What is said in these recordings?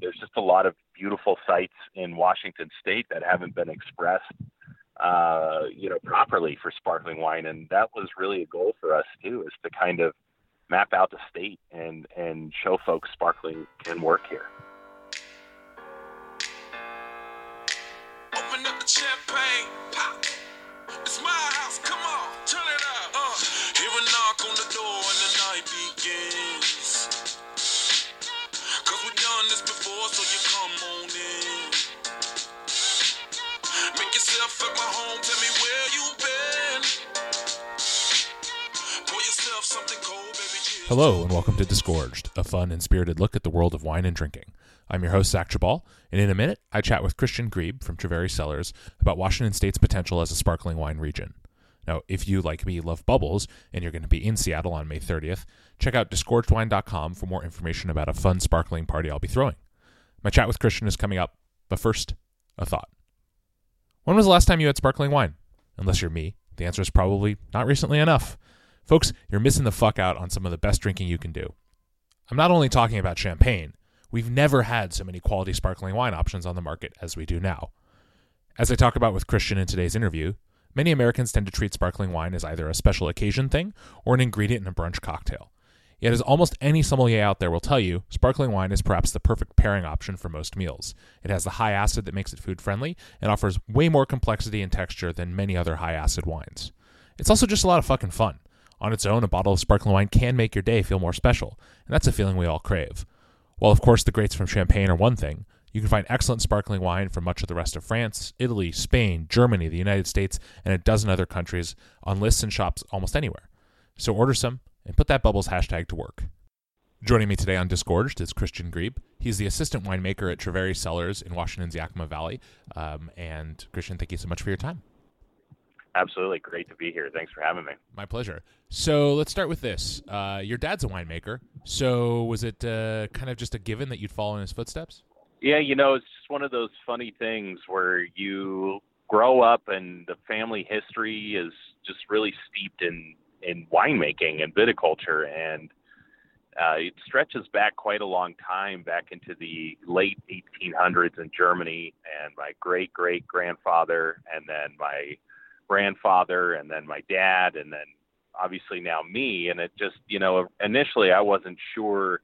there's just a lot of beautiful sites in Washington State that haven't been expressed, uh, you know, properly for sparkling wine, and that was really a goal for us too, is to kind of map out the state and and show folks sparkling can work here. At my home, tell me where you been. Cold, baby. Hello, and welcome to Disgorged, a fun and spirited look at the world of wine and drinking. I'm your host, Zach Geballe, and in a minute, I chat with Christian Grieb from Treveri Cellars about Washington State's potential as a sparkling wine region. Now, if you, like me, love bubbles and you're going to be in Seattle on May 30th, check out disgorgedwine.com for more information about a fun sparkling party I'll be throwing. My chat with Christian is coming up, but first, a thought. When was the last time you had sparkling wine? Unless you're me, the answer is probably not recently enough. Folks, you're missing the fuck out on some of the best drinking you can do. I'm not only talking about champagne. We've never had so many quality sparkling wine options on the market as we do now. As I talk about with Christian in today's interview, many Americans tend to treat sparkling wine as either a special occasion thing or an ingredient in a brunch cocktail. Yet, as almost any sommelier out there will tell you, sparkling wine is perhaps the perfect pairing option for most meals. It has the high acid that makes it food friendly and offers way more complexity and texture than many other high acid wines. It's also just a lot of fucking fun. On its own, a bottle of sparkling wine can make your day feel more special, and that's a feeling we all crave. While, of course, the greats from Champagne are one thing, you can find excellent sparkling wine from much of the rest of France, Italy, Spain, Germany, the United States, and a dozen other countries on lists and shops almost anywhere. So order some and put that Bubbles hashtag to work. Joining me today on Disgorged is Christian Grieb. He's the assistant winemaker at Treveri Cellars in Washington's Yakima Valley. Um, and Christian, thank you so much for your time. Absolutely. Great to be here. Thanks for having me. My pleasure. So let's start with this. Uh, your dad's a winemaker. So was it uh, kind of just a given that you'd follow in his footsteps? Yeah, you know, it's just one of those funny things where you grow up and the family history is just really steeped in, in winemaking and viticulture. And uh, it stretches back quite a long time, back into the late 1800s in Germany. And my great great grandfather, and then my grandfather and then my dad and then obviously now me and it just you know initially I wasn't sure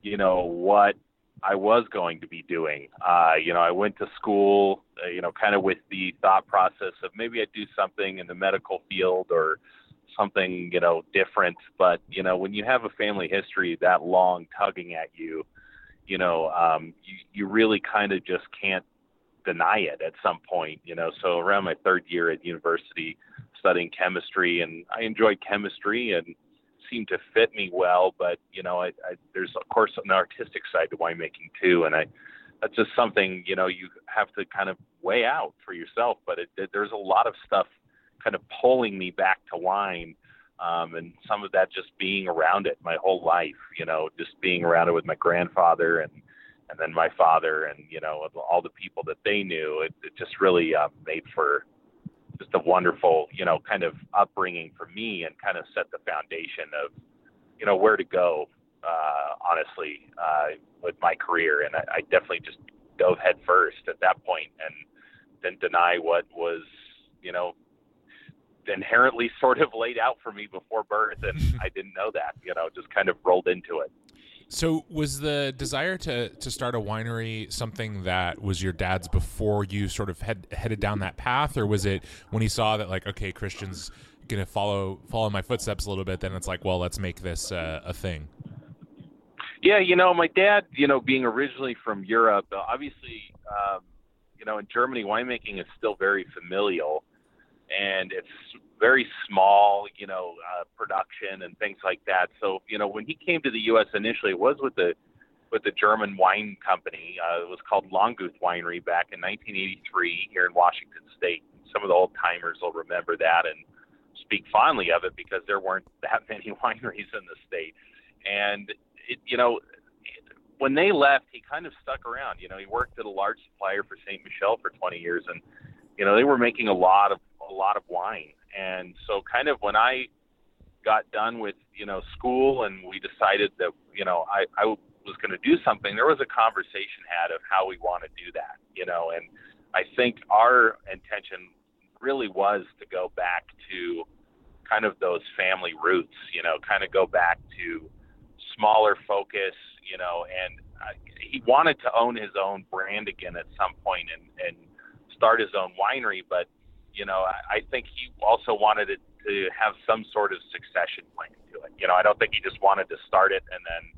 you know what I was going to be doing uh you know I went to school uh, you know kind of with the thought process of maybe I'd do something in the medical field or something you know different but you know when you have a family history that long tugging at you you know um you you really kind of just can't deny it at some point, you know. So around my third year at university, studying chemistry, and I enjoyed chemistry and seemed to fit me well. But you know, I, I, there's of course an artistic side to winemaking too, and I that's just something you know you have to kind of weigh out for yourself. But it, it, there's a lot of stuff kind of pulling me back to wine. Um, and some of that just being around it my whole life, you know, just being around it with my grandfather and and then my father and you know all the people that they knew it, it just really uh, made for just a wonderful you know kind of upbringing for me and kind of set the foundation of you know where to go uh, honestly uh, with my career and I, I definitely just dove head first at that point and didn't deny what was you know inherently sort of laid out for me before birth and I didn't know that you know just kind of rolled into it so was the desire to to start a winery something that was your dad's before you sort of head, headed down that path, or was it when he saw that like okay, Christian's gonna follow follow my footsteps a little bit, then it's like well, let's make this uh, a thing. Yeah, you know, my dad, you know, being originally from Europe, uh, obviously, um, you know, in Germany, winemaking is still very familial, and it's very small, you know, uh, production and things like that. So, you know, when he came to the U.S. initially, it was with the with the German wine company. Uh, it was called Langguth Winery back in 1983 here in Washington State. Some of the old timers will remember that and speak fondly of it because there weren't that many wineries in the state. And it, you know, when they left, he kind of stuck around. You know, he worked at a large supplier for Ste. Michelle for 20 years, and you know, they were making a lot of a lot of wine and so, kind of when I got done with you know school, and we decided that you know I I was going to do something, there was a conversation had of how we want to do that, you know, and I think our intention really was to go back to kind of those family roots, you know, kind of go back to smaller focus, you know, and uh, he wanted to own his own brand again at some point and, and start his own winery. But, you know, I, I think he also wanted it to have some sort of succession plan to it. You know, I don't think he just wanted to start it and then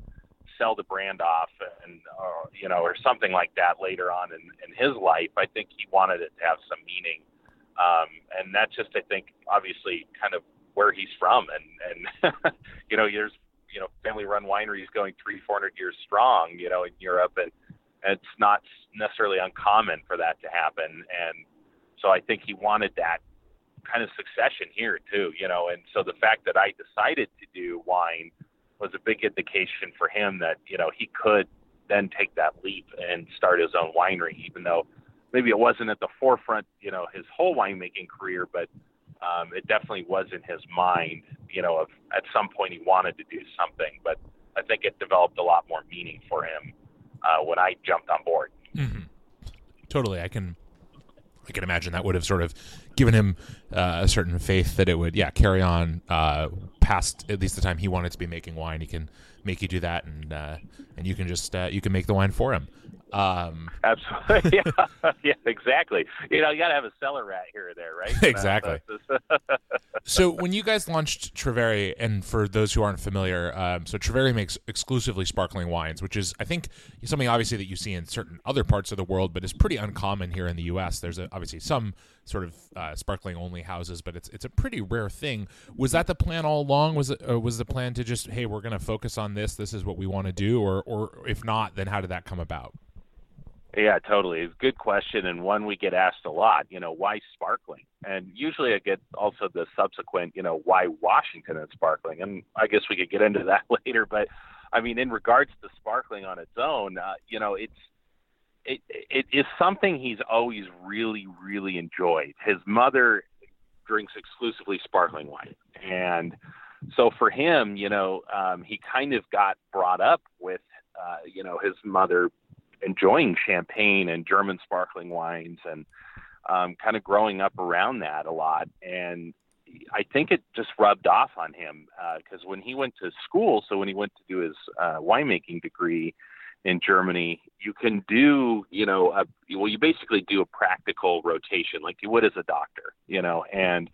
sell the brand off and, or, you know, or something like that later on in, in his life. I think he wanted it to have some meaning. Um, and that's just, I think, obviously kind of where he's from. And, and you know, there's you know family-run wineries going three, four hundred years strong, you know, in Europe, and it's not necessarily uncommon for that to happen. And so I think he wanted that kind of succession here too, you know. And so the fact that I decided to do wine was a big indication for him that you know he could then take that leap and start his own winery, even though maybe it wasn't at the forefront, you know, his whole winemaking career, but um, it definitely was in his mind, you know, of at some point he wanted to do something, but I think it developed a lot more meaning for him uh, when I jumped on board. Mm-hmm. Totally, I can, I can imagine that would have sort of given him uh, a certain faith that it would, yeah, carry on uh, past at least the time he wanted to be making wine. He can make you do that, and uh, and you can just uh, you can make the wine for him. Um, Absolutely. Yeah. yeah, exactly. You know, you got to have a cellar rat here or there, right? exactly. so when you guys launched Treveri, and for those who aren't familiar, um, so Treveri makes exclusively sparkling wines, which is, I think, something obviously that you see in certain other parts of the world, but is pretty uncommon here in the U.S. There's a, obviously some sort of uh, sparkling only houses, but it's it's a pretty rare thing. Was that the plan all along? Was it uh, was the plan to just hey, we're going to focus on this. This is what we want to do, or or if not, then how did that come about? Yeah, totally. Good question and one we get asked a lot. You know, why sparkling? And usually I get also the subsequent, you know, why Washington and sparkling? And I guess we could get into that later. But I mean, in regards to sparkling on its own, uh, you know, it's it it is something he's always really really enjoyed. His mother drinks exclusively sparkling wine, and so for him, you know, um, he kind of got brought up with, uh, you know, his mother enjoying champagne and German sparkling wines and um, kind of growing up around that a lot. And I think it just rubbed off on him because uh, when he went to school, so when he went to do his uh, winemaking degree in Germany, you can do, you know, a, well, you basically do a practical rotation like you would as a doctor, you know, and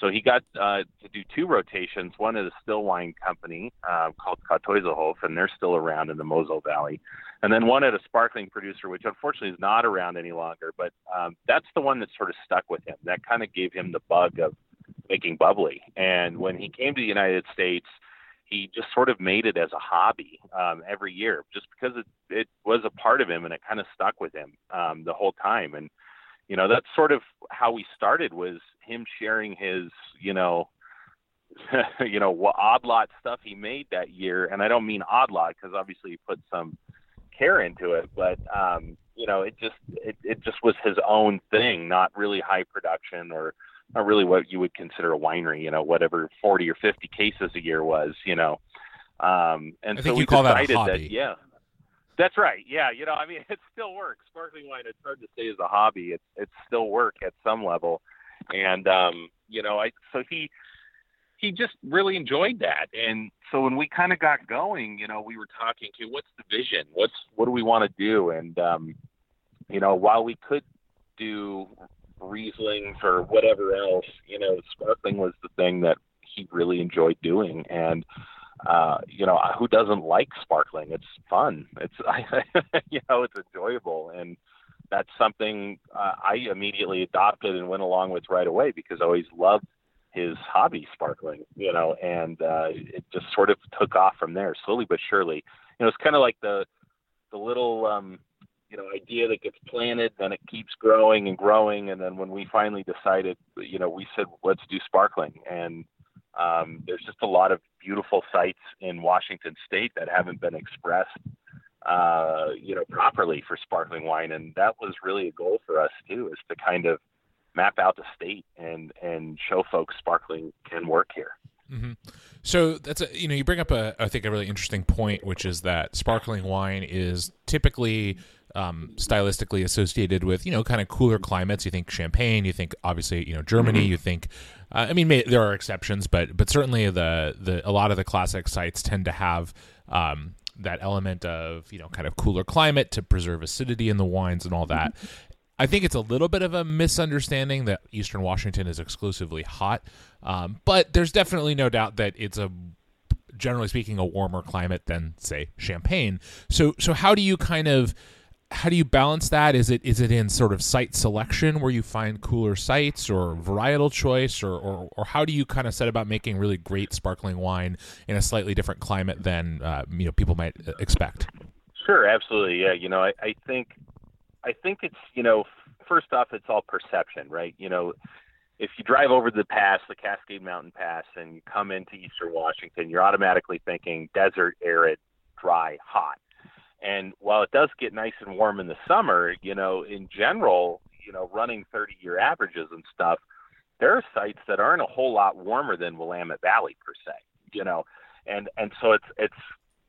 so he got uh, to do two rotations, one at a still wine company uh, called Kartäuserhof, and they're still around in the Mosel Valley, and then one at a sparkling producer, which unfortunately is not around any longer. But um, that's the one that sort of stuck with him. That kind of gave him the bug of making bubbly. And when he came to the United States, he just sort of made it as a hobby um, every year, just because it it was a part of him and it kind of stuck with him um, the whole time. And you know that's sort of how we started was him sharing his you know you know odd lot stuff he made that year. And i don't mean odd lot because obviously he put some care into it but um you know it just it, it just was his own thing not really high production or not really what you would consider a winery you know whatever 40 or 50 cases a year was you know. Um and I so we call decided that, that yeah that's right. Yeah, you know, I mean, it still works. Sparkling wine, it's hard to say is a hobby. It's it's still work at some level, and um, you know, I so he he just really enjoyed that, and so when we kind of got going, you know, we were talking to what's the vision, what's what do we want to do, and um, you know, while we could do Rieslings or whatever else, you know, sparkling was the thing that he really enjoyed doing, and uh, you know, who doesn't like sparkling? It's fun. It's, I, you know, it's enjoyable. And that's something uh, I immediately adopted and went along with right away because I always loved his hobby sparkling, you know, and uh, it just sort of took off from there slowly but surely. You know, it's kind of like the, the little, um, you know, idea that gets planted, then it keeps growing and growing. And then when we finally decided, you know, we said, let's do sparkling. And um, there's just a lot of beautiful sites in Washington State that haven't been expressed, uh, you know, properly for sparkling wine, and that was really a goal for us too, is to kind of map out the state and and show folks sparkling can work here. Mm-hmm. So that's a, you know you bring up a I think a really interesting point, which is that sparkling wine is typically um, stylistically associated with you know kind of cooler climates. You think Champagne, you think obviously you know Germany, mm-hmm. you think uh, I mean may, there are exceptions, but but certainly the the a lot of the classic sites tend to have um, that element of you know kind of cooler climate to preserve acidity in the wines and all that. I think it's a little bit of a misunderstanding that Eastern Washington is exclusively hot, um, but there's definitely no doubt that it's a generally speaking a warmer climate than say Champagne. So so how do you kind of how do you balance that? Is it is it in sort of site selection where you find cooler sites or varietal choice or, or, or how do you kind of set about making really great sparkling wine in a slightly different climate than uh, you know people might uh, expect? Sure, absolutely. Yeah, you know, I, I think I think it's you know first off it's all perception, right? You know, if you drive over the pass, the Cascade Mountain Pass, and you come into Eastern Washington, you're automatically thinking desert, arid, dry, hot. And while it does get nice and warm in the summer, you know, in general, you know, running 30 year averages and stuff, there are sites that aren't a whole lot warmer than Willamette Valley per se, you know, and and so it's it's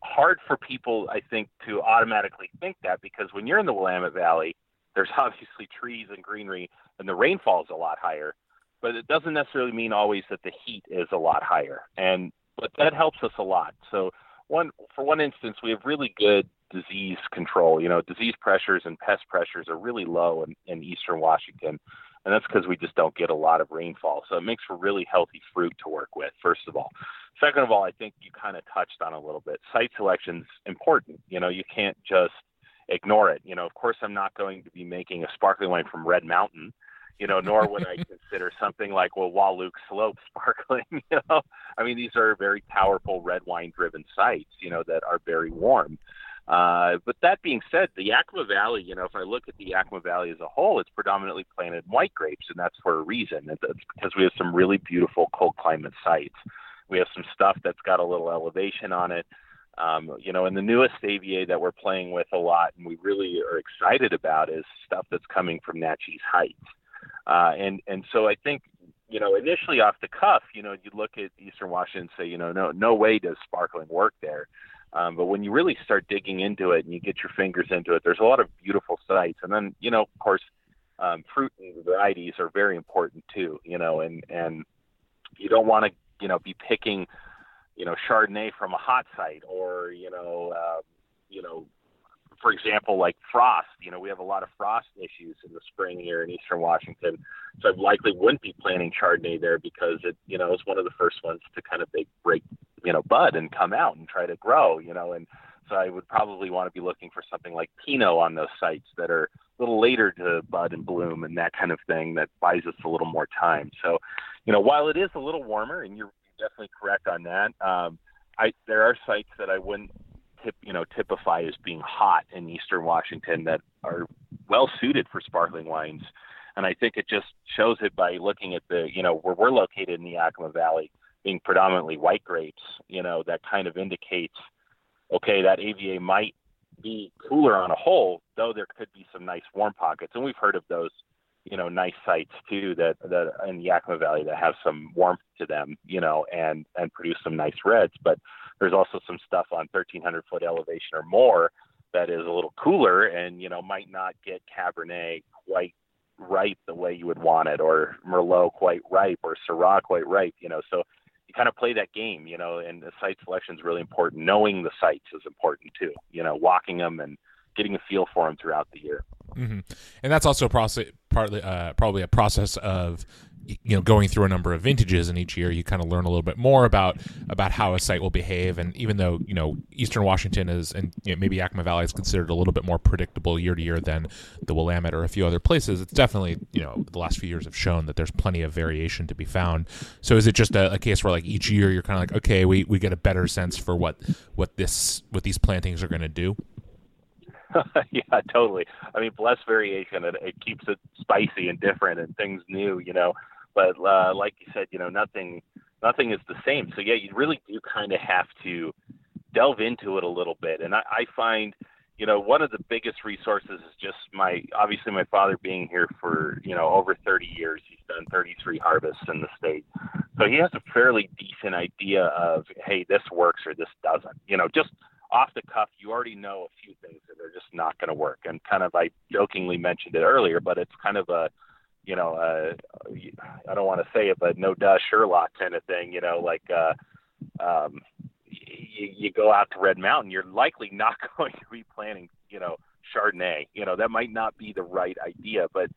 hard for people, I think, to automatically think that because when you're in the Willamette Valley, there's obviously trees and greenery, and the rainfall is a lot higher, but it doesn't necessarily mean always that the heat is a lot higher, and but that helps us a lot. So one for one instance, we have really good disease control. You know, disease pressures and pest pressures are really low in, in eastern Washington, and that's because we just don't get a lot of rainfall. So it makes for really healthy fruit to work with. First of all, second of all, I think you kind of touched on a little bit. Site selection's important. You know, you can't just ignore it. You know, of course, I'm not going to be making a sparkling wine from Red Mountain you know, nor would I consider something like well Wahluke Slope sparkling. You know, I mean these are very powerful red wine driven sites, you know, that are very warm. Uh, but that being said, the Yakima Valley, you know, if I look at the Yakima Valley as a whole, it's predominantly planted white grapes, and that's for a reason. It's because we have some really beautiful cold climate sites. We have some stuff that's got a little elevation on it. Um, you know, and the newest AVA that we're playing with a lot, and we really are excited about, is stuff that's coming from Naches Heights. Uh, and and so I think you know initially off the cuff, you know, you look at Eastern Washington and say, you know, no no way does sparkling work there. Um, but when you really start digging into it and you get your fingers into it, there's a lot of beautiful sites. And then you know, of course, um, fruit and varieties are very important too. You know, and and you don't want to you know be picking you know Chardonnay from a hot site or you know uh, you know for example, like frost, you know, we have a lot of frost issues in the spring here in eastern Washington. So I likely wouldn't be planting Chardonnay there because it, you know, is one of the first ones to kind of break, break, you know, bud and come out and try to grow, you know, and so I would probably want to be looking for something like Pinot on those sites that are a little later to bud and bloom and that kind of thing that buys us a little more time. So, you know, while it is a little warmer, and you're definitely correct on that, um, I there are sites that I wouldn't tip, you know, typify as being hot in Eastern Washington that are well suited for sparkling wines. And I think it just shows it by looking at the, you know, where we're located in the Yakima Valley being predominantly white grapes, you know, that kind of indicates, okay, that AVA might be cooler on a whole, though there could be some nice warm pockets. And we've heard of those, you know, nice sites too that, that in the Yakima Valley that have some warmth to them, you know, and, and produce some nice reds. But there's also some stuff on 1300 foot elevation or more that is a little cooler and you know might not get Cabernet quite ripe the way you would want it, or Merlot quite ripe, or Syrah quite ripe. You know, so you kind of play that game. You know, and the site selection is really important. Knowing the sites is important too. You know, walking them and getting a feel for them throughout the year. Mm-hmm. And that's also a process, partly uh, probably a process of you know going through a number of vintages and each year you kind of learn a little bit more about about how a site will behave and even though you know eastern washington is and you know, maybe yakima valley is considered a little bit more predictable year to year than the willamette or a few other places it's definitely you know the last few years have shown that there's plenty of variation to be found so is it just a, a case where like each year you're kind of like okay we, we get a better sense for what what this what these plantings are going to do yeah, totally. I mean, less variation, it, it keeps it spicy and different and things new, you know. But uh, like you said, you know, nothing nothing is the same. So yeah, you really do kind of have to delve into it a little bit. And I, I find, you know, one of the biggest resources is just my obviously my father being here for you know over 30 years. He's done 33 harvests in the state. So he has a fairly decent idea of, hey, this works or this doesn't. You know, just off the cuff, you already know a few things that are just not going to work. And kind of, I jokingly mentioned it earlier, but it's kind of a, you know, uh, I don't want to say it, but no duh Sherlock kind of thing. You know, like uh, um, you, you go out to Red Mountain, you're likely not going to be planting, you know, Chardonnay. You know, that might not be the right idea, but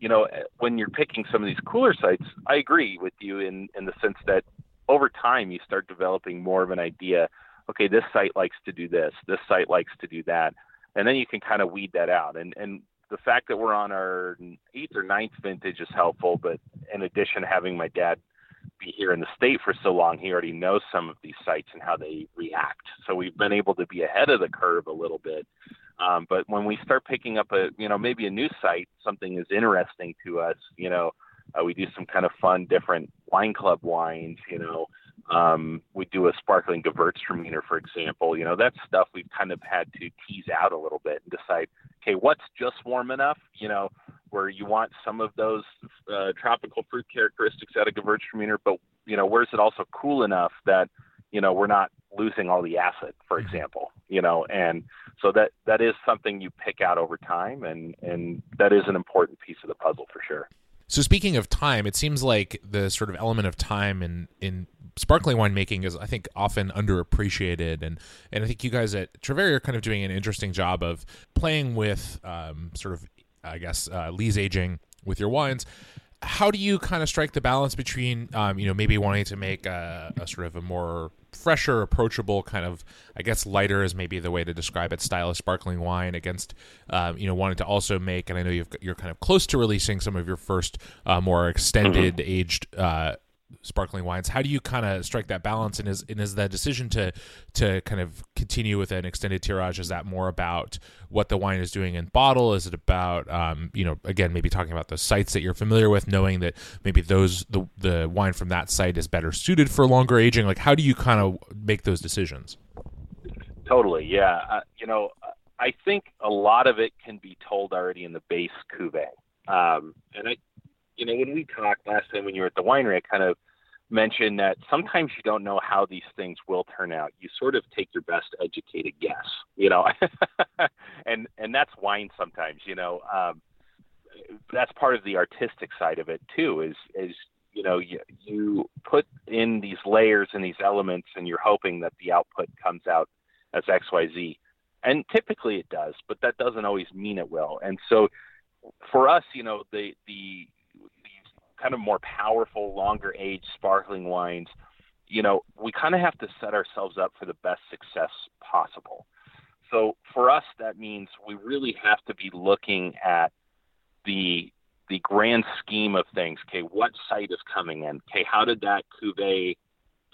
you know, when you're picking some of these cooler sites, I agree with you in in the sense that over time you start developing more of an idea. Okay, this site likes to do this. This site likes to do that, and then you can kind of weed that out. And and the fact that we're on our eighth or ninth vintage is helpful. But in addition, to having my dad be here in the state for so long, he already knows some of these sites and how they react. So we've been able to be ahead of the curve a little bit. Um, but when we start picking up a, you know, maybe a new site, something is interesting to us. You know, uh, we do some kind of fun, different wine club wines. You know, um, we do a sparkling Gewürztraminer, for example. You know, that's stuff we've kind of had to tease out a little bit and decide, okay, what's just warm enough? You know, where you want some of those uh, tropical fruit characteristics out of Gewürztraminer, but you know, where's it also cool enough that you know we're not losing all the acid, for mm-hmm. example. You know, and so that that is something you pick out over time, and and that is an important piece of the puzzle for sure. So speaking of time, it seems like the sort of element of time in in sparkling winemaking is I think often underappreciated and and I think you guys at Treveri are kind of doing an interesting job of playing with um, sort of I guess, uh, lees aging with your wines. How do you kind of strike the balance between, um, you know, maybe wanting to make a, a, sort of a more fresher, approachable kind of, I guess, lighter is maybe the way to describe it, style of sparkling wine against, um, you know, wanting to also make, and I know you've, you're kind of close to releasing some of your first uh, more extended mm-hmm. aged uh, sparkling wines. How do you kind of strike that balance? And is and is the decision to to kind of continue with an extended tirage is that more about what the wine is doing in bottle? Is it about um, you know again maybe talking about the sites that you're familiar with, knowing that maybe those the the wine from that site is better suited for longer aging? Like how do you kind of make those decisions? Totally, yeah. Uh, you know, I think a lot of it can be told already in the base cuvee. Um, and I you know, when we talked last time when you were at the winery, I kind of mentioned that sometimes you don't know how these things will turn out. You sort of take your best educated guess, you know, and and that's wine sometimes, you know. Um, that's part of the artistic side of it too. Is is you know you, you put in these layers and these elements, and you're hoping that the output comes out as X Y Z, and typically it does, but that doesn't always mean it will. And so for us, you know, the the kind of more powerful, longer aged sparkling wines, you know, we kind of have to set ourselves up for the best success possible. So for us, that means we really have to be looking at the the grand scheme of things. Okay, what site is coming in? Okay, how did that cuvee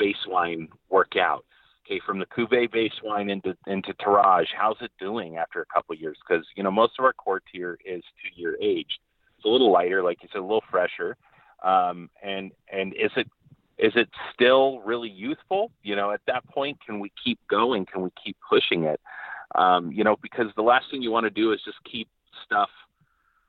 baseline work out? Okay, from the cuvee base wine into into tirage, how's it doing after a couple years? Because you know most of our core tier is two year aged. It's a little lighter, like you said, a little fresher. Um, and and is it is it still really youthful? You know, at that point, can we keep going? Can we keep pushing it? Um, you know, because the last thing you want to do is just keep stuff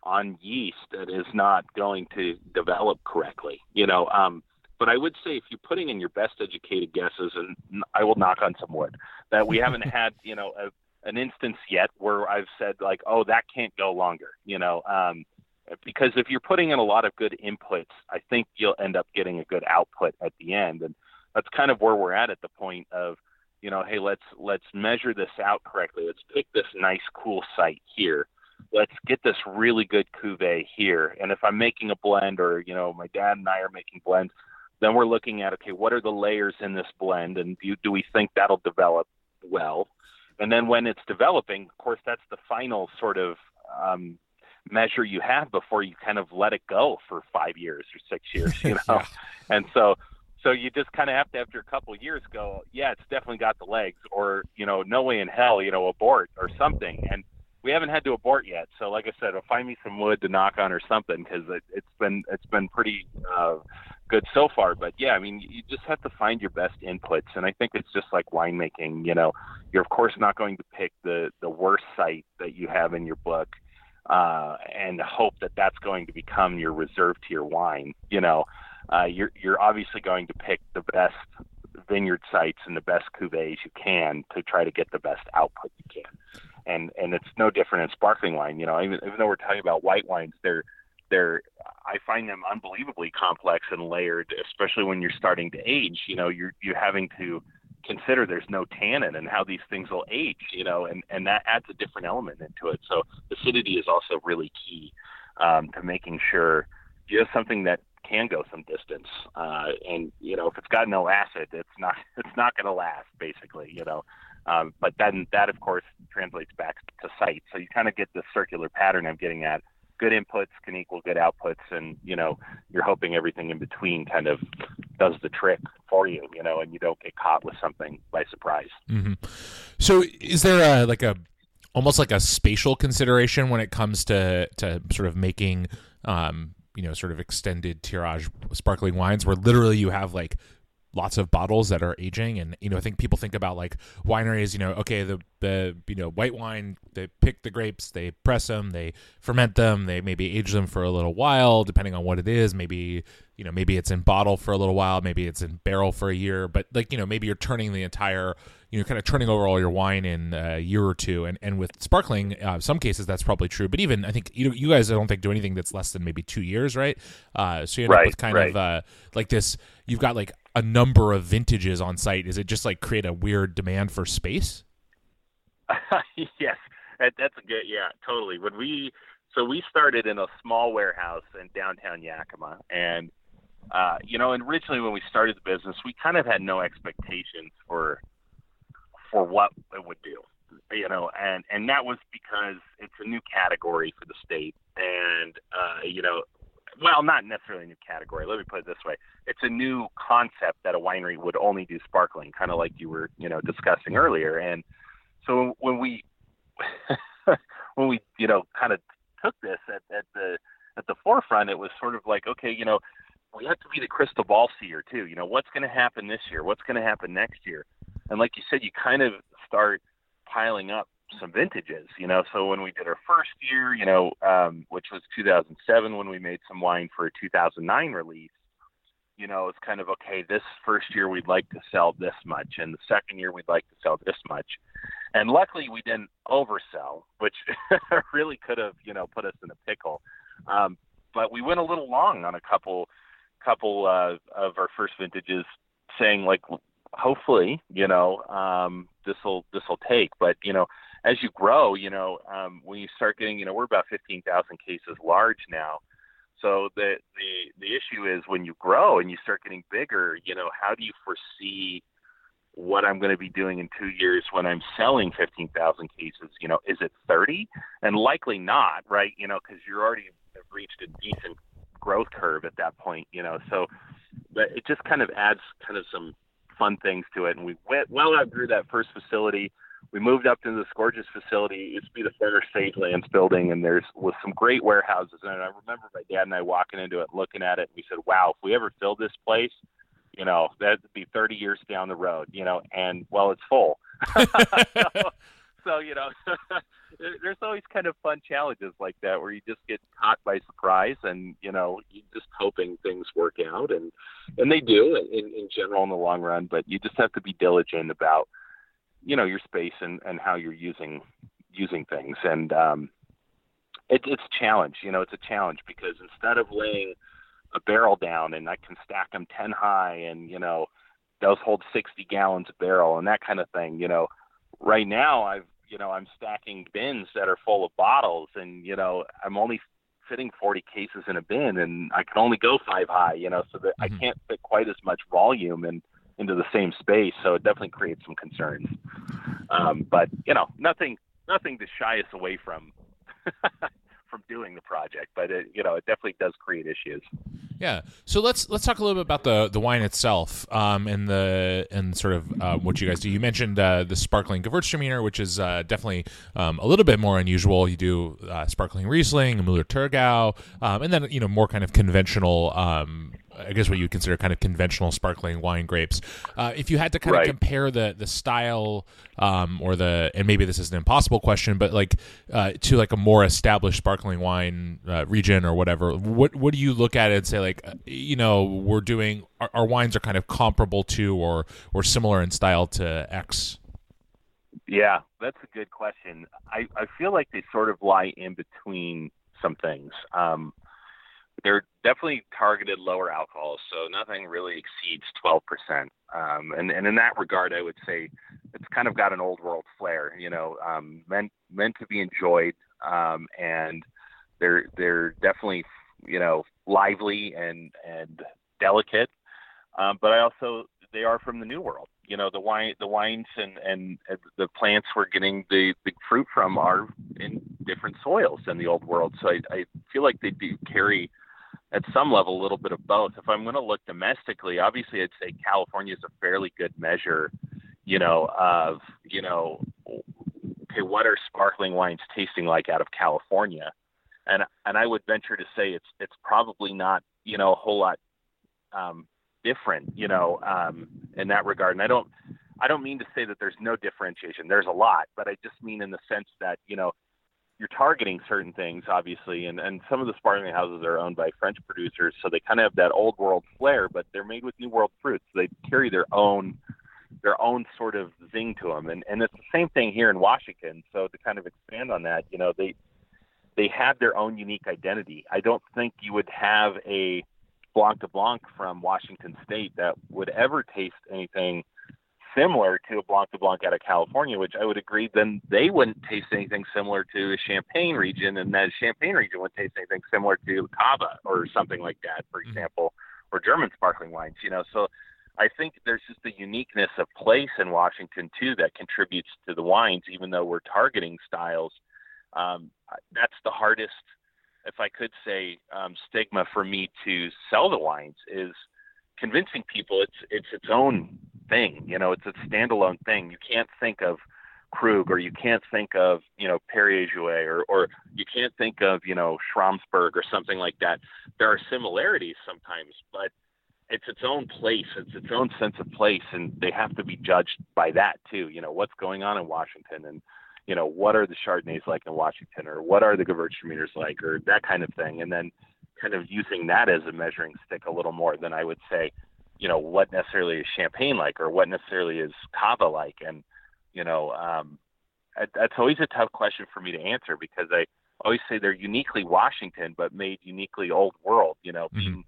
on yeast that is not going to develop correctly. You know, um, but I would say if you're putting in your best educated guesses, and I will knock on some wood, that we haven't had, you know, a, an instance yet where I've said like, oh, that can't go longer. You know, um, because if you're putting in a lot of good inputs, I think you'll end up getting a good output at the end. And that's kind of where we're at at the point of, you know, hey, let's let's measure this out correctly. Let's pick this nice, cool site here. Let's get this really good cuvee here. And if I'm making a blend, or you know, my dad and I are making blends, then we're looking at okay, what are the layers in this blend, and do, do we think that'll develop well? And then when it's developing, of course, that's the final sort of um, measure you have before you kind of let it go for five years or six years, you know? yeah. And so, so you just kind of have to, after a couple of years, go, yeah, it's definitely got the legs, or you know, no way in hell, you know, abort or something. And we haven't had to abort yet. So, like I said, I'll find me some wood to knock on or something because it, it's been it's been pretty uh, good so far. But yeah, I mean, you just have to find your best inputs, and I think it's just like winemaking. You know, you're of course not going to pick the the worst site that you have in your book uh, and hope that that's going to become your reserve tier wine. You know, uh, you're you're obviously going to pick the best vineyard sites and the best cuvées you can to try to get the best output you can. And and it's no different in sparkling wine. You know, even, even though we're talking about white wines, they're they're I find them unbelievably complex and layered, especially when you're starting to age. You know, you're you're having to consider there's no tannin and how these things will age. You know, and and that adds a different element into it. So acidity is also really key um, to making sure you have something that can go some distance. Uh, and you know, if it's got no acid, it's not it's not going to last. Basically, you know. Um, but then that, of course, translates back to site. So you kind of get this circular pattern I'm getting at. Good inputs can equal good outputs, and you know you're hoping everything in between kind of does the trick for you, you know, and you don't get caught with something by surprise. Mm-hmm. So, is there a like a almost like a spatial consideration when it comes to to sort of making um, you know sort of extended tirage sparkling wines where literally you have like lots of bottles that are aging and you know i think people think about like wineries you know okay the the you know white wine they pick the grapes they press them they ferment them they maybe age them for a little while depending on what it is maybe you know maybe it's in bottle for a little while maybe it's in barrel for a year but like you know maybe you're turning the entire you know, kind of turning over all your wine in a year or two. And and with sparkling, uh, some cases that's probably true. But even I think you you guys I don't think do anything that's less than maybe two years, right? Uh, so you end right, up with kind right. of uh, like this. You've got like a number of vintages on site. Is it just like create a weird demand for space? yes, that, that's a good. Yeah, totally. When we so we started in a small warehouse in downtown Yakima, and uh, you know, originally when we started the business, we kind of had no expectations for for what it would do you know and and that was because it's a new category for the state and uh you know well not necessarily a new category. Let me put it this way. It's a new concept that a winery would only do sparkling kind of like you were you know discussing mm-hmm. earlier. And so when we when we you know kind of took this at, at the at the forefront it was sort of like okay you know we have to be the crystal ball seer too. You know what's going to happen this year? What's going to happen next year? And like you said, you kind of start piling up some vintages, you know. So when we did our first year, you know, um, which was 2007, when we made some wine for a 2009 release, you know, it's kind of okay. This first year we'd like to sell this much, and the second year we'd like to sell this much. And luckily, we didn't oversell, which really could have, you know, put us in a pickle. Um, but we went a little long on a couple, couple uh, of our first vintages, saying like, hopefully, you know, um, this will this will take. But you know, as you grow, you know, um, when you start getting, you know, we're about fifteen thousand cases large now. So the the the issue is when you grow and you start getting bigger, you know, how do you foresee what I'm going to be doing in two years when I'm selling 15,000 cases? You know, is it 30? And likely not, right? You know, because you're already have reached a decent growth curve at that point, you know. So, but it just kind of adds kind of some fun things to it. And we went well outgrew that first facility. We moved up to this gorgeous facility. It used to be the former Lands building, and there's was some great warehouses. And I remember my dad and I walking into it, looking at it. And we said, "Wow, if we ever fill this place, you know, that'd be 30 years down the road." You know, and well, it's full. so, so you know, there's always kind of fun challenges like that where you just get caught by surprise, and you know, you're just hoping things work out, and and they do in, in general in the long run. But you just have to be diligent about, you know, your space and and how you're using using things, and um, it, it's a challenge. You know, it's a challenge because instead of laying a barrel down and I can stack them 10 high and, you know, those hold 60 gallons a barrel and that kind of thing, you know, right now I've you know I'm stacking bins that are full of bottles, and you know I'm only fitting 40 cases in a bin, and I can only go five high. You know, so that mm-hmm. I can't fit quite as much volume and into the same space. So it definitely creates some concerns. Um, but you know, nothing nothing to shy us away from from doing the project, but it, you know, it definitely does create issues. Yeah. So let's let's talk a little bit about the the wine itself, um, and the and sort of uh, what you guys do. You mentioned uh, the sparkling Gewürztraminer, which is uh, definitely um, a little bit more unusual. You do uh, sparkling Riesling, Müller Thurgau, um, and then you know more kind of conventional um, I guess what you would consider kind of conventional sparkling wine grapes. Uh, if you had to kind Right. of compare the the style um, or the and maybe this is an impossible question, but like uh, to like a more established sparkling wine uh, region or whatever, what what do you look at it and say like uh, you know we're doing our, our wines are kind of comparable to or or similar in style to X. Yeah, that's a good question. I, I feel like they sort of lie in between some things. Um, they're definitely targeted lower alcohol, so nothing really exceeds 12%. Um, and, and in that regard, I would say it's kind of got an old world flair, you know, um, meant, meant to be enjoyed. Um, and they're, they're definitely, you know, lively and, and delicate. Um, but I also, they are from the new world. You know, the wine, the wines and, and the plants we're getting the, the fruit from are in different soils than the old world. So I, I feel like they do carry at some level a little bit of both. If I'm going to look domestically, obviously I'd say California is a fairly good measure, you know, of, you know, okay, what are sparkling wines tasting like out of California? And, and I would venture to say it's, it's probably not, you know, a whole lot, um, different, you know, um, in that regard. And I don't, I don't mean to say that there's no differentiation. There's a lot, but I just mean in the sense that, you know, you're targeting certain things, obviously, and, and some of the sparkling houses are owned by French producers, so they kind of have that old world flair, but they're made with new world fruits. They carry their own their own sort of zing to them, and and it's the same thing here in Washington. So to kind of expand on that, you know, they they have their own unique identity. I don't think you would have a Blanc de Blanc from Washington State that would ever taste anything similar to a Blanc de Blanc out of California, which I would agree then they wouldn't taste anything similar to a Champagne region, and that Champagne region wouldn't taste anything similar to Cava or something like that, for example, or German sparkling wines. You know, so I think there's just the uniqueness of place in Washington too that contributes to the wines, even though we're targeting styles. Um, that's the hardest, if I could say, um, stigma for me to sell the wines is convincing people it's it's its own thing. You know, it's a standalone thing. You can't think of Krug or you can't think of you know Perrier Jouet or or you can't think of you know Schramsberg or something like that. There are similarities sometimes, but it's its own place. It's its own sense of place, and they have to be judged by that too. You know, what's going on in Washington and you know, what are the Chardonnays like in Washington, or what are the Gewürztraminers like, or that kind of thing, and then kind of using that as a measuring stick a little more than I would say, you know, what necessarily is Champagne like, or what necessarily is Cava like, and you know, um, that's always a tough question for me to answer because I always say they're uniquely Washington, but made uniquely old world. You know, Mhm. being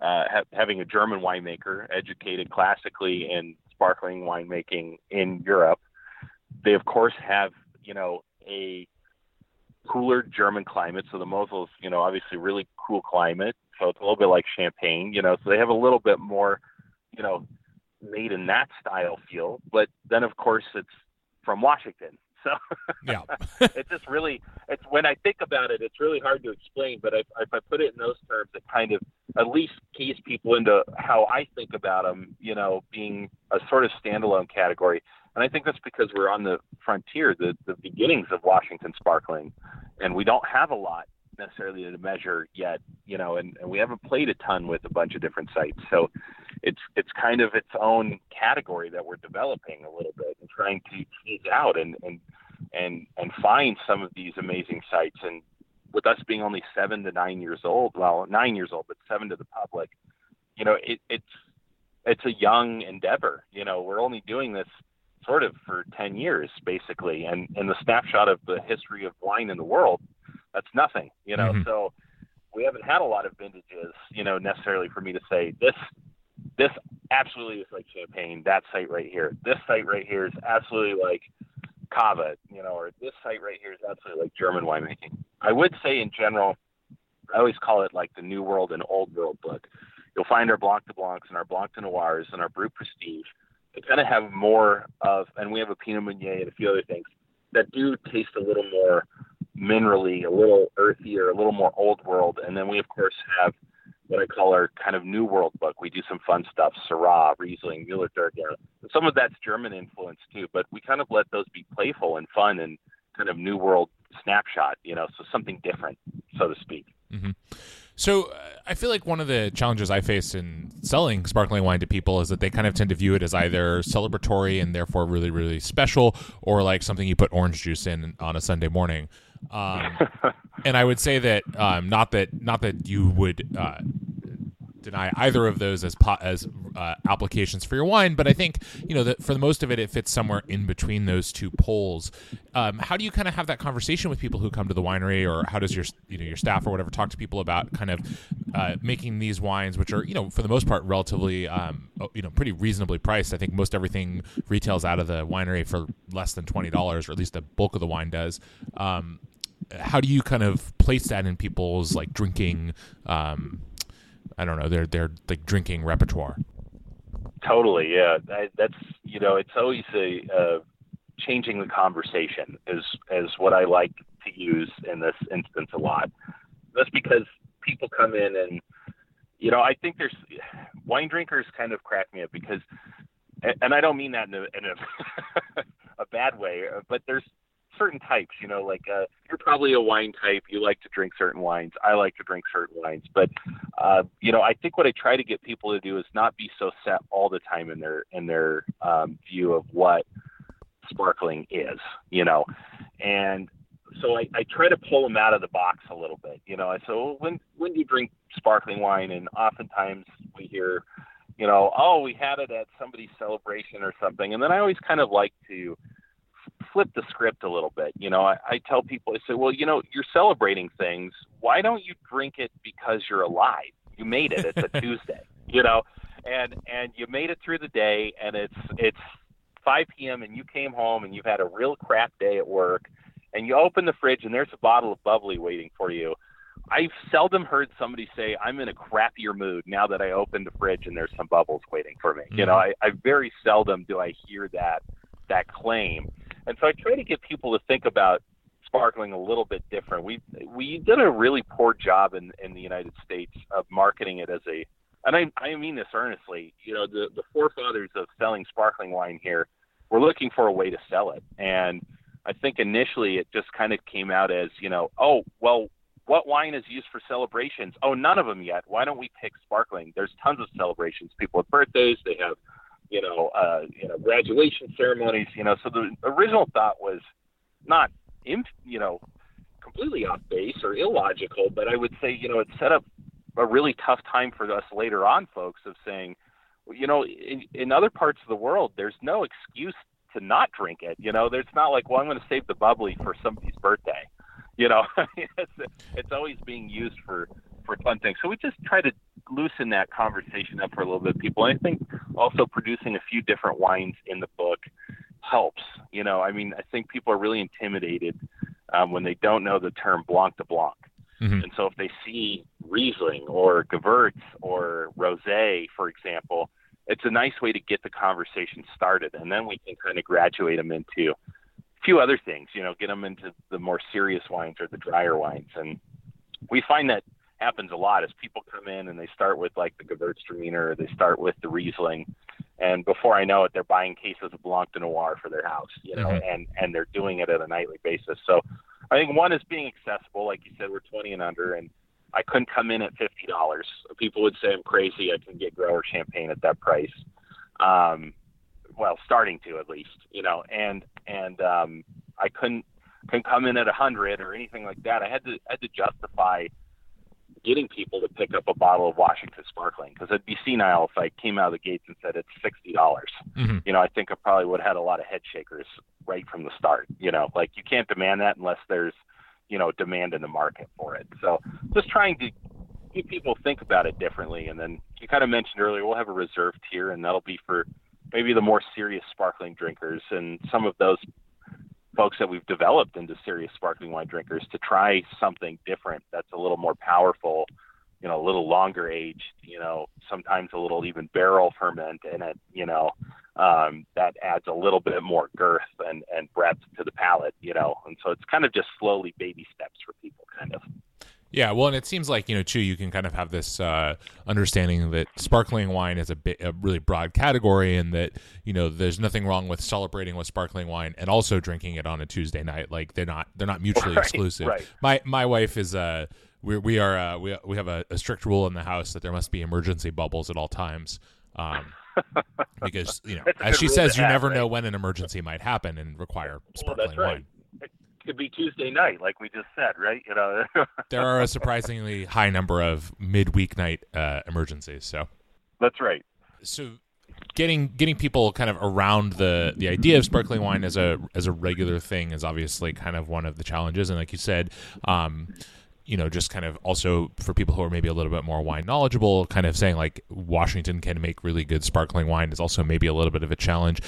uh, ha- having a German winemaker educated classically in sparkling winemaking in Europe, they of course have you know a cooler German climate. So the Mosel's you know obviously really cool climate. So it's a little bit like Champagne. You know, so they have a little bit more you know made in that style feel. But then of course it's from Washington. So Yeah. it's just really it's when I think about it, it's really hard to explain. But if, if I put it in those terms, it kind of at least keys people into how I think about them. You know, being a sort of standalone category. And I think that's because we're on the frontier, the the beginnings of Washington sparkling, and we don't have a lot necessarily to measure yet. You know, and, and we haven't played a ton with a bunch of different sites. So it's it's kind of its own category that we're developing a little bit and trying to tease out and and and and find some of these amazing sites. And with us being only seven to nine years old well nine years old but seven to the public you know it, it's it's a young endeavor. You know we're only doing this sort of for 10 years basically. And in the snapshot of the history of wine in the world that's nothing you know. Mhm. so we haven't had a lot of vintages you know necessarily for me to say this this absolutely is like champagne that site right here this site right here is absolutely like Cava, you know, or this site right here is absolutely like German winemaking. I would say in general, I always call it like the New World and Old World book. You'll find our Blanc de Blancs and our Blanc de Noirs and our Brut Prestige. They kind of have more of, and we have a Pinot Meunier and a few other things that do taste a little more minerally, a little earthier, a little more Old World. And then we of course have what I call our kind of New World book. We do some fun stuff, Syrah, Riesling, Müller Thurgau. Some of that's German influence too, but we kind of let those be playful and fun and kind of New World snapshot, you know, so something different, so to speak. Mm-hmm. So uh, I feel like one of the challenges I face in selling sparkling wine to people is that they kind of tend to view it as either celebratory and therefore really, really special, or like something you put orange juice in on a Sunday morning. Um, and I would say that um, not that not that you would uh, deny either of those as as uh, applications for your wine, but I think you know that for the most of it, it fits somewhere in between those two poles. Um, how do you kind of have that conversation with people who come to the winery, or how does your you know your staff or whatever talk to people about kind of uh, making these wines, which are you know for the most part relatively um, you know pretty reasonably priced. I think most everything retails out of the winery for less than twenty dollars, or at least the bulk of the wine does. Um, how do you kind of place that in people's like drinking um, I don't know their their like drinking repertoire. Totally, yeah. I, that's you know, it's always a uh, changing the conversation is is what I like to use in this instance a lot. That's because people come in and you know, I think there's wine drinkers kind of crack me up because, and I don't mean that in a, in a, a bad way, but there's certain types. You know, like uh, you're probably a wine type. You like to drink certain wines. I like to drink certain wines. But uh, you know, I think what I try to get people to do is not be so set all the time in their in their um, view of what sparkling is. You know, and so I, I try to pull them out of the box a little bit. You know, I say, well, when when do you drink sparkling wine? And oftentimes we hear, you know, oh, we had it at somebody's celebration or something. And then I always kind of like to flip the script a little bit. You know, I, I tell people, I say, well, you know, you're celebrating things. Why don't you drink it because you're alive? You made it. It's a Tuesday. You know, and and you made it through the day, and it's it's 5 p.m. and you came home and you've had a real crap day at work, and you open the fridge and there's a bottle of bubbly waiting for you. I've seldom heard somebody say, I'm in a crappier mood now that I opened the fridge and there's some bubbles waiting for me. Mm-hmm. You know, I, I very seldom do I hear that that claim. And so I try to get people to think about sparkling a little bit different. We we did a really poor job in in the United States of marketing it as a and I I mean this earnestly. You know, the the forefathers of selling sparkling wine here were looking for a way to sell it. And I think initially it just kind of came out as, you know, oh, well, what wine is used for celebrations? Oh, none of them yet. Why don't we pick sparkling? There's tons of celebrations. People have birthdays, they have you know, uh, you know, graduation ceremonies, you know. So the original thought was not, imp, you know, completely off base or illogical, but I would say, you know, it set up a really tough time for us later on, folks, of saying, you know, in, in other parts of the world, there's no excuse to not drink it. You know, there's not like, well, I'm going to save the bubbly for somebody's birthday. You know, it's it's always being used for for fun things. So we just try to loosen that conversation up for a little bit, people. And I think also producing a few different wines in the book helps. You know, I mean, I think people are really intimidated um, when they don't know the term Blanc de Blanc. Mm-hmm. And so if they see Riesling or Gewurz or Rosé, for example, it's a nice way to get the conversation started. And then we can kind of graduate them into a few other things, you know, get them into the more serious wines or the drier wines. And we find that happens a lot is people come in and they start with like the Gewürztraminer or they start with the Riesling, and before I know it, they're buying cases of Blanc de Noir for their house, you know, mm-hmm. and and they're doing it at a nightly basis. So I think one is being accessible, like you said, we're 20 and under, and I couldn't come in at fifty dollars. People would say I'm crazy. I can get grower champagne at that price. Um, well, starting to at least, you know, and and um, I couldn't couldn't come in at a hundred or anything like that. I had to had to justify getting people to pick up a bottle of Washington Sparkling because it'd be senile if I came out of the gates and said it's sixty dollars. Mm-hmm. You know, I think I probably would have had a lot of head shakers right from the start. You know, like you can't demand that unless there's you know demand in the market for it. So just trying to get people think about it differently, and then you kind of mentioned earlier we'll have a reserve tier, and that'll be for maybe the more serious sparkling drinkers, and some of those folks that we've developed into serious sparkling wine drinkers to try something different that's a little more powerful, you know, a little longer aged, you know, sometimes a little even barrel ferment in it, you know, um, that adds a little bit more girth and, and breadth to the palate, you know, and so it's kind of just slowly baby steps for people, kind of. Yeah, well, and it seems like you know too. You can kind of have this uh, understanding that sparkling wine is a, bit, a really broad category, and that you know there's nothing wrong with celebrating with sparkling wine and also drinking it on a Tuesday night. Like they're not they're not mutually right, exclusive. Right. My my wife is a we we are uh, we we have a, a, strict rule in the house that there must be emergency bubbles at all times. Um, because you know, as she says, you have, never right? know when an emergency might happen and require sparkling well, wine. Could be Tuesday night, like we just said, right? You know, there are a surprisingly high number of midweek night uh, emergencies. So that's right. So getting getting people kind of around the the idea of sparkling wine as a as a regular thing is obviously kind of one of the challenges and like you said um, you know just kind of also for people who are maybe a little bit more wine knowledgeable kind of saying like Washington can make really good sparkling wine is also maybe a little bit of a challenge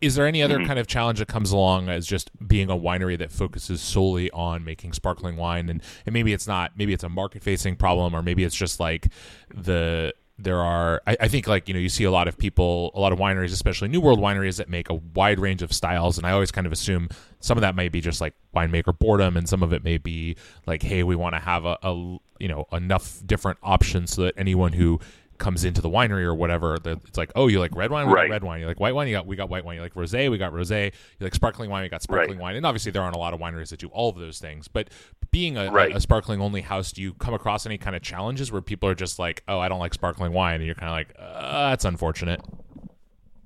is there any other mm-hmm. kind of challenge that comes along as just being a winery that focuses solely on making sparkling wine and, and maybe it's not maybe it's a market facing problem or maybe it's just like the there are I, I, think like you know you see a lot of people a lot of wineries especially new world wineries that make a wide range of styles and i always kind of assume some of that may be just like winemaker boredom and some of it may be like hey we want to have a, a you know enough different options so that anyone who comes into the winery or whatever, it's like, oh, you like red wine, we right. got red wine. You like white wine, you got we got white wine. You like rosé, we got rosé. You like sparkling wine, we got sparkling right. wine. And obviously, there aren't a lot of wineries that do all of those things. But being a, right. a, a, sparkling only house, do you come across any kind of challenges where people are just like, oh, I don't like sparkling wine, and you're kind of like, uh, that's unfortunate.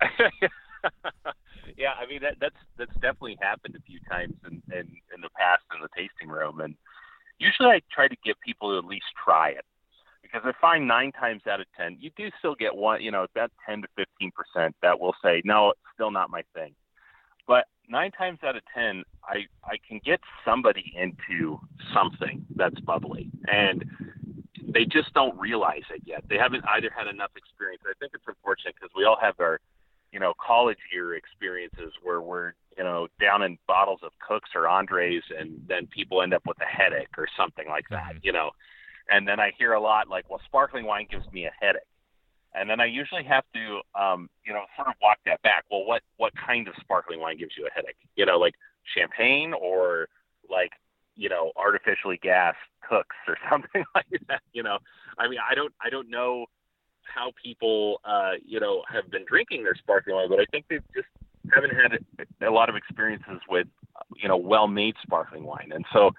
yeah, I mean that, that's that's definitely happened a few times in, in in the past in the tasting room, and usually I try to get people to at least try it because I find nine times out of ten, you do still get one, you know, about ten to fifteen percent that will say, no, it's still not my thing. But nine times out of ten, I I can get somebody into something that's bubbly, and they just don't realize it yet. They haven't either had enough experience. I think it's unfortunate because we all have our, you know, college year experiences where we're you know, down in bottles of Cooks or Andres, and then people end up with a headache or something like that, mm-hmm. you know. And then I hear a lot like, well, sparkling wine gives me a headache. And then I usually have to, um, you know, sort of walk that back. Well, what what kind of sparkling wine gives you a headache? You know, like champagne or like you know artificially gassed cooks or something like that. You know, I mean, I don't I don't know how people uh, you know have been drinking their sparkling wine, but I think they just haven't had a lot of experiences with you know well made sparkling wine, and so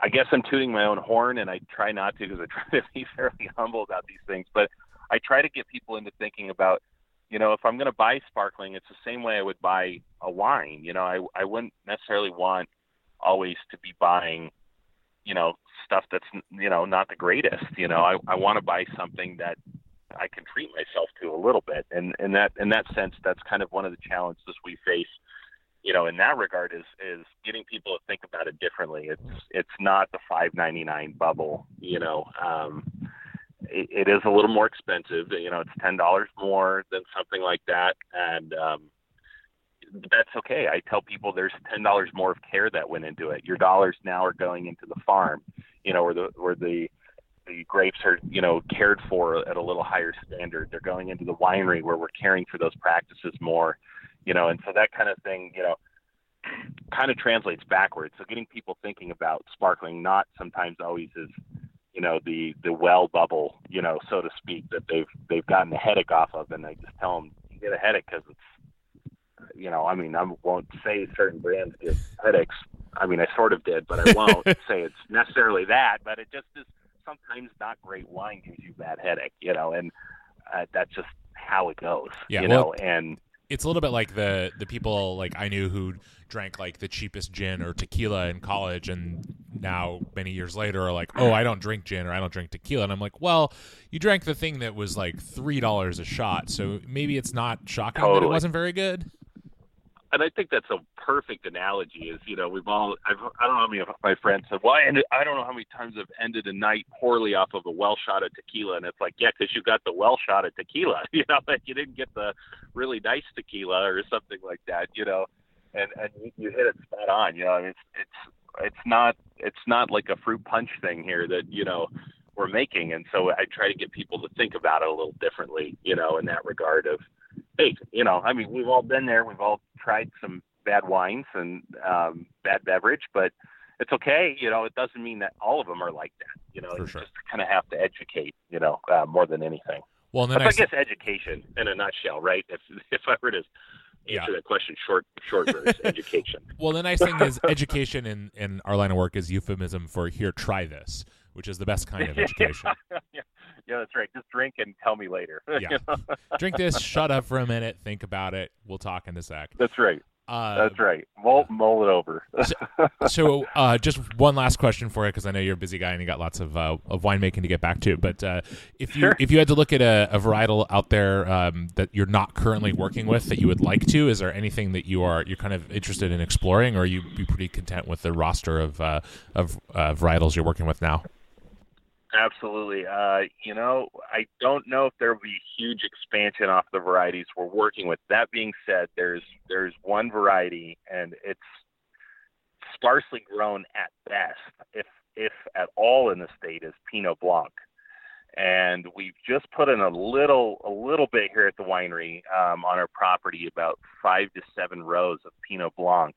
I guess I'm tooting my own horn, and I try not to because I try to be fairly humble about these things. But I try to get people into thinking about, you know, if I'm going to buy sparkling, it's the same way I would buy a wine. You know, I I wouldn't necessarily want always to be buying, you know, stuff that's you know not the greatest. You know, I I want to buy something that I can treat myself to a little bit, and in that in that sense, that's kind of one of the challenges we face you know, in that regard, is is getting people to think about it differently. It's it's not the five ninety nine bubble. You know, um, it, it is a little more expensive. You know, it's ten dollars more than something like that, and um, that's okay. I tell people there's ten dollars more of care that went into it. Your dollars now are going into the farm. You know, where the where the the grapes are you know cared for at a little higher standard. They're going into the winery where we're caring for those practices more you know, and so that kind of thing, you know, kind of translates backwards. So getting people thinking about sparkling not sometimes always is, you know, the the well bubble, you know, so to speak, that they've they've gotten a headache off of, and I just tell them you get a headache because it's, you know, I mean, I won't say certain brands give headaches. I mean, I sort of did, but I won't say it's necessarily that. But it just is sometimes not great wine gives you bad headache, you know, and uh, that's just how it goes, yeah, you well, know, and it's a little bit like the the people like I knew who drank like the cheapest gin or tequila in college and now many years later are like, "Oh, I don't drink gin or I don't drink tequila." And I'm like, "Well, you drank the thing that was like $3 a shot, so maybe it's not shocking totally. that it wasn't very good." And I think that's a perfect analogy. Is you know we've all I've, I don't know how many of my friends said, well, I, ended, I don't know how many times I've ended a night poorly off of a well shot of tequila, and it's like yeah, because you got the well shot of tequila, you know, like you didn't get the really nice tequila or something like that, you know, and and you, hit it spot on, you know, I it's it's it's not it's not like a fruit punch thing here that you know we're making, and so I try to get people to think about it a little differently, you know, in that regard of hey, you know, I mean, we've all been there. We've all tried some bad wines and um, bad beverage, but it's okay. You know, it doesn't mean that all of them are like that. You know, For you sure. just kind of have to educate. You know, uh, more than anything. Well, then I, I guess education in a nutshell, right? If if I were to answer yeah. that question short short verse education. Well, the nice thing is education in in our line of work is euphemism for here try this, which is the best kind of education. yeah. yeah, that's right. Just drink and tell me later. yeah, drink this. Shut up for a minute. Think about it. We'll talk in a sec. That's right. Uh, That's right. Mull, mull it over. so, so uh, just one last question for you, because I know you're a busy guy and you got lots of uh, of winemaking to get back to. But uh, if you sure. if you had to look at a, a varietal out there um, that you're not currently working with that you would like to, is there anything that you are you're kind of interested in exploring, or are you be pretty content with the roster of uh, of uh, varietals you're working with now? Absolutely. Uh, you know, I don't know if there will be huge expansion off the varieties we're working with. That being said, there's there's one variety, and it's sparsely grown at best, if if at all in the state, is Pinot Blanc. And we've just put in a little a little bit here at the winery um, on our property, about five to seven rows of Pinot Blanc,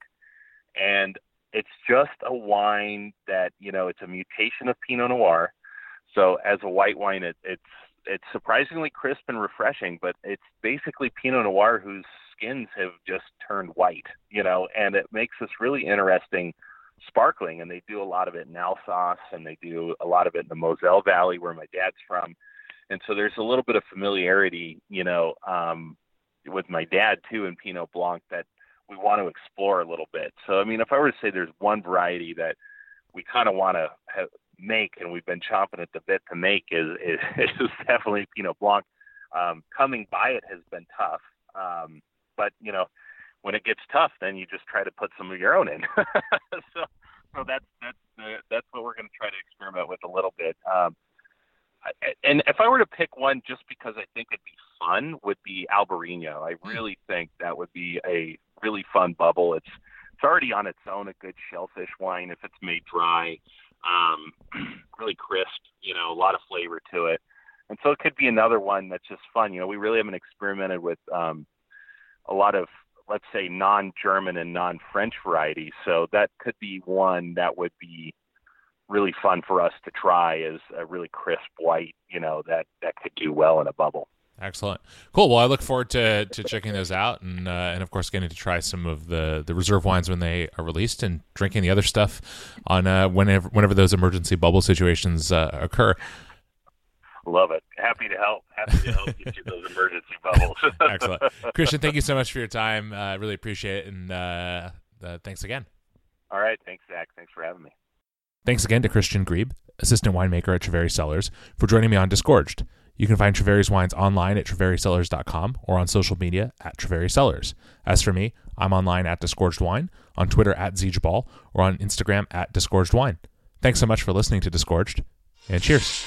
and it's just a wine that you know it's a mutation of Pinot Noir so as a white wine, it, it's it's surprisingly crisp and refreshing, but it's basically Pinot Noir whose skins have just turned white, you know, and it makes this really interesting sparkling. And they do a lot of it in Alsace, and they do a lot of it in the Moselle Valley, where my dad's from. And so there's a little bit of familiarity, you know, um, with my dad too in Pinot Blanc that we want to explore a little bit. So I mean, if I were to say there's one variety that we kind of want to have, make, and we've been chomping at the bit to make, is is, is definitely Pinot Blanc. Um, coming by it has been tough, um, but you know, when it gets tough, then you just try to put some of your own in. so, so that's that's the, that's what we're going to try to experiment with a little bit. Um, and if I were to pick one, just because I think it'd be fun, would be Albarino. I really think that would be a really fun bubble. It's it's already on its own a good shellfish wine if it's made dry um, really crisp, you know, a lot of flavor to it. And so it could be another one that's just fun. You know, we really haven't experimented with um, a lot of, let's say, non-German and non-French varieties. So that could be one that would be really fun for us to try as a really crisp white, you know, that that could do well in a bubble. Excellent, cool. Well, I look forward to, to checking those out, and uh, and of course getting to try some of the, the reserve wines when they are released, and drinking the other stuff on uh, whenever whenever those emergency bubble situations uh, occur. Love it. Happy to help. Happy to help get you those emergency bubbles. Excellent, Christian. Thank you so much for your time. I uh, really appreciate it, and uh, uh, thanks again. All right, thanks, Zach. Thanks for having me. Thanks again to Christian Grieb, assistant winemaker at Treveri Cellars, for joining me on Disgorged. You can find Treveri's wines online at trevericellars.com or on social media at Treveri Cellars. As for me, I'm online at Disgorged Wine, on Twitter at ZGeballe, or on Instagram at Disgorged Wine. Thanks so much for listening to Disgorged, and cheers.